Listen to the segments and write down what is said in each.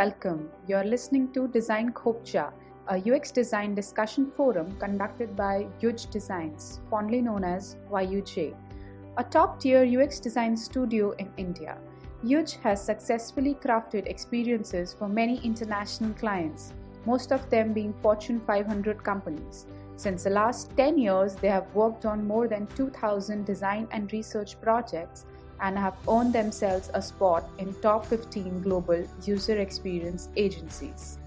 welcome. You're listening to Design Khopcha, a UX design discussion forum conducted by Yuj Designs, fondly known as YUJ, a top tier UX design studio in India. Yuj has successfully crafted experiences for many international clients, most of them being Fortune 500 companies. Since the last 10 years, they have worked on more than 2,000 design and research projects and have earned themselves a spot in top 15 global user experience agencies.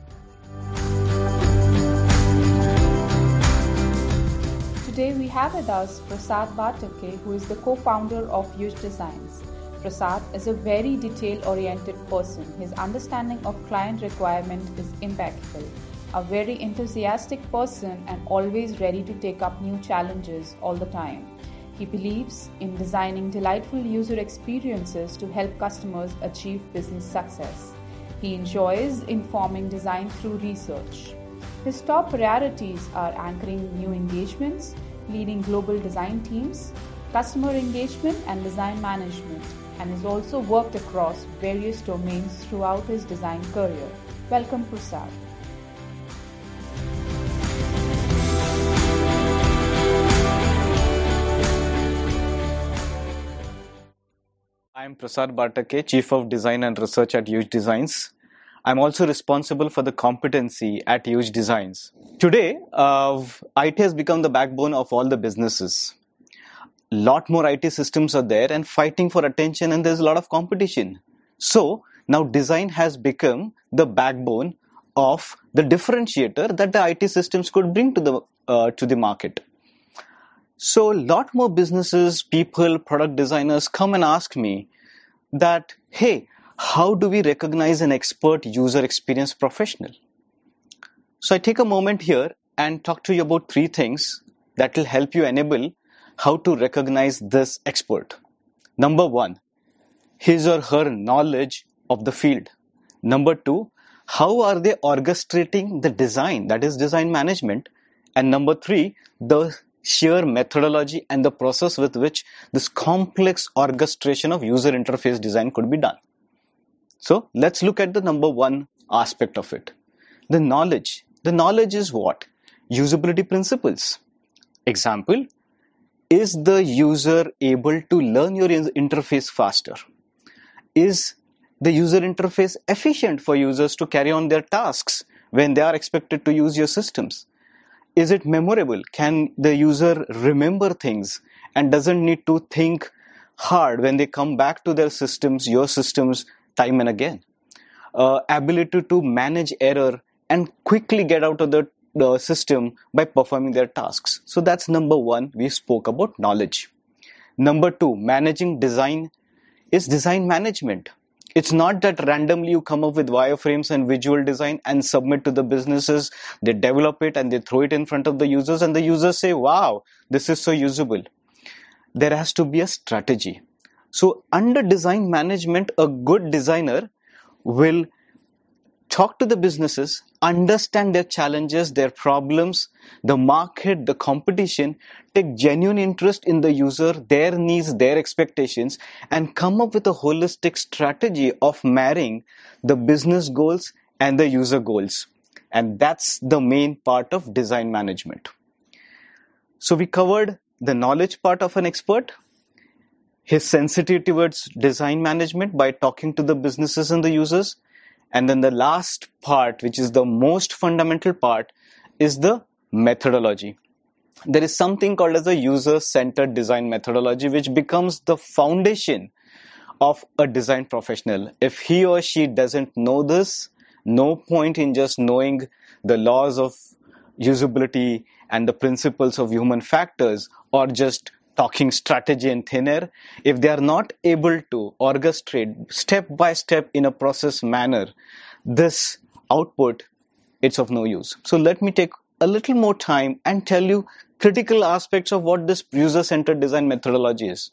Today we have with us Prasad Bartake, who is the co-founder of Yuj Designs. Prasad is a very detail-oriented person. His understanding of client requirement is impeccable. A very enthusiastic person and always ready to take up new challenges all the time. He believes in designing delightful user experiences to help customers achieve business success. He enjoys informing design through research. His top priorities are anchoring new engagements, leading global design teams, customer engagement, and design management, and has also worked across various domains throughout his design career. Welcome, Prasad. I'm Prasad Bartake, Chief of Design and Research at Yuj Designs. I'm also responsible for the competency at Yuj Designs. Today, uh, IT has become the backbone of all the businesses. Lot more IT systems are there and fighting for attention, and there's a lot of competition. So, now design has become the backbone of the differentiator that the IT systems could bring to the uh, to the market. So, a lot more businesses, people, product designers come and ask me that, hey, how do we recognize an expert user experience professional? So, I take a moment here and talk to you about three things that will help you enable how to recognize this expert. Number one, his or her knowledge of the field. Number two, how are they orchestrating the design, that is design management. And number three, the sheer methodology and the process with which this complex orchestration of user interface design could be done. So let's look at the number one aspect of it. The knowledge. The knowledge is what? Usability principles. Example, is the user able to learn your interface faster? Is the user interface efficient for users to carry on their tasks when they are expected to use your systems? Is it memorable? Can the user remember things? And doesn't need to think hard when they come back to their systems your systems time and again. Uh, ability to manage error and quickly get out of the, the system by performing their tasks. So that's number one we spoke about knowledge. Number two managing design is design management it's not that randomly you come up with wireframes and visual design and submit to the businesses. They develop it and they throw it in front of the users and the users say wow this is so usable. There has to be a strategy. So under design management a good designer will talk to the businesses, understand their challenges, their problems, the market, the competition, take genuine interest in the user, their needs, their expectations, and come up with a holistic strategy of marrying the business goals and the user goals. And that's the main part of design management. So we covered the knowledge part of an expert, his sensitivity towards design management by talking to the businesses and the users, and then the last part, which is the most fundamental part, is the methodology. There is something called as a user centered design methodology, which becomes the foundation of a design professional. If he or she doesn't know this, no point in just knowing the laws of usability and the principles of human factors or just talking strategy in thin air, if they are not able to orchestrate step by step in a process manner, this output, it's of no use. So let me take a little more time and tell you critical aspects of what this user-centered design methodology is.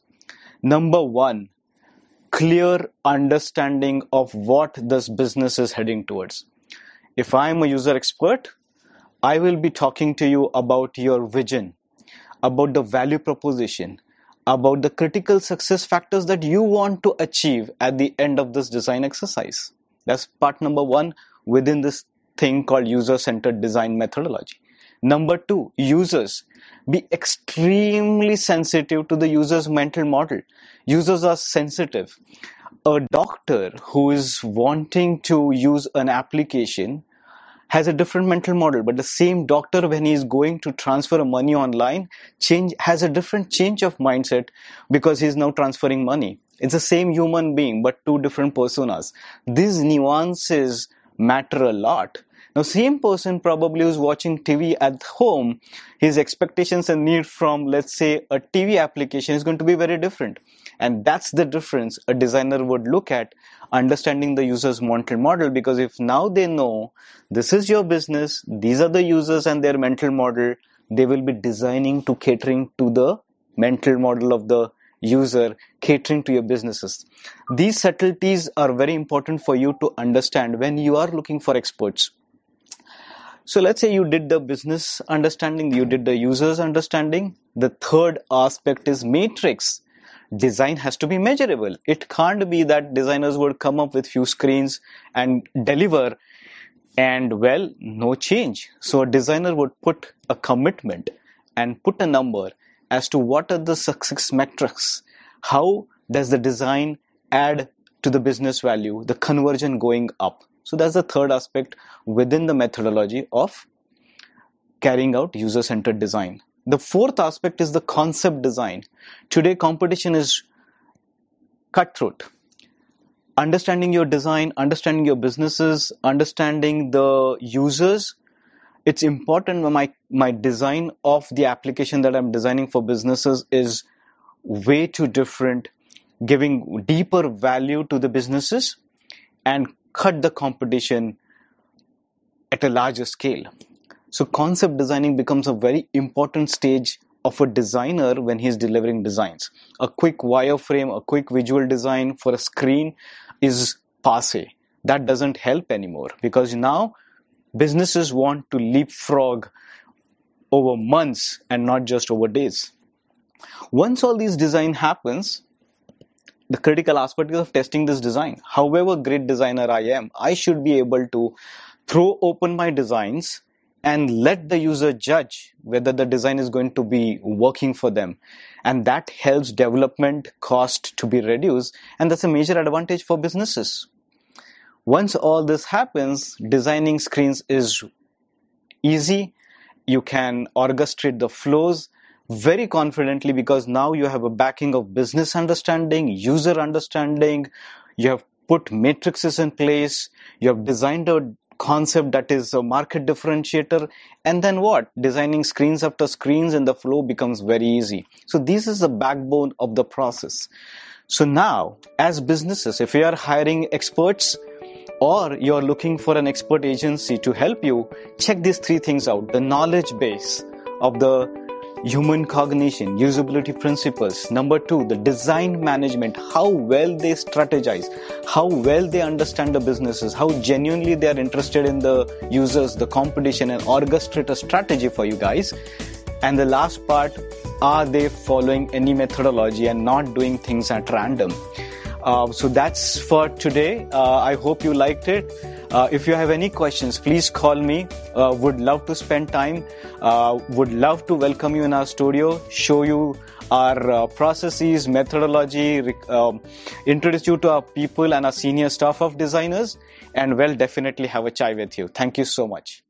Number one, clear understanding of what this business is heading towards. If I'm a user expert, I will be talking to you about your vision, about the value proposition, about the critical success factors that you want to achieve at the end of this design exercise. That's part number one within this thing called user centered design methodology. Number two, users. Be extremely sensitive to the user's mental model. Users are sensitive. A doctor who is wanting to use an application has a different mental model but the same doctor when he is going to transfer money online change has a different change of mindset because he is now transferring money. It's the same human being but two different personas. These nuances matter a lot now, same person probably who's watching TV at home, his expectations and need from, let's say, a TV application is going to be very different. And that's the difference a designer would look at understanding the user's mental model because if now they know this is your business, these are the users and their mental model, they will be designing to catering to the mental model of the user catering to your businesses. These subtleties are very important for you to understand when you are looking for experts. So let's say you did the business understanding, you did the users understanding. The third aspect is matrix. Design has to be measurable. It can't be that designers would come up with few screens and deliver and well, no change. So a designer would put a commitment and put a number as to what are the success metrics. How does the design add to the business value, the conversion going up? So that's the third aspect within the methodology of carrying out user-centered design. The fourth aspect is the concept design. Today competition is cutthroat. Understanding your design, understanding your businesses, understanding the users, it's important when my my design of the application that I'm designing for businesses is way too different, giving deeper value to the businesses and cut the competition at a larger scale. So concept designing becomes a very important stage of a designer when he's delivering designs. A quick wireframe, a quick visual design for a screen is passe. That doesn't help anymore because now businesses want to leapfrog over months and not just over days. Once all these design happens, the critical aspect of testing this design. However great designer I am, I should be able to throw open my designs and let the user judge whether the design is going to be working for them. And that helps development cost to be reduced. And that's a major advantage for businesses. Once all this happens, designing screens is easy. You can orchestrate the flows very confidently because now you have a backing of business understanding, user understanding, you have put matrices in place, you have designed a concept that is a market differentiator. And then what? Designing screens after screens and the flow becomes very easy. So this is the backbone of the process. So now as businesses if you are hiring experts or you're looking for an expert agency to help you check these three things out. The knowledge base of the human cognition, usability principles. Number two, the design management, how well they strategize, how well they understand the businesses, how genuinely they are interested in the users, the competition, and orchestrate a strategy for you guys. And the last part, are they following any methodology and not doing things at random? Uh, so that's for today. Uh, I hope you liked it. Uh, if you have any questions, please call me. Uh, would love to spend time. Uh, would love to welcome you in our studio, show you our uh, processes, methodology, um, introduce you to our people and our senior staff of designers, and we'll definitely have a chai with you. Thank you so much.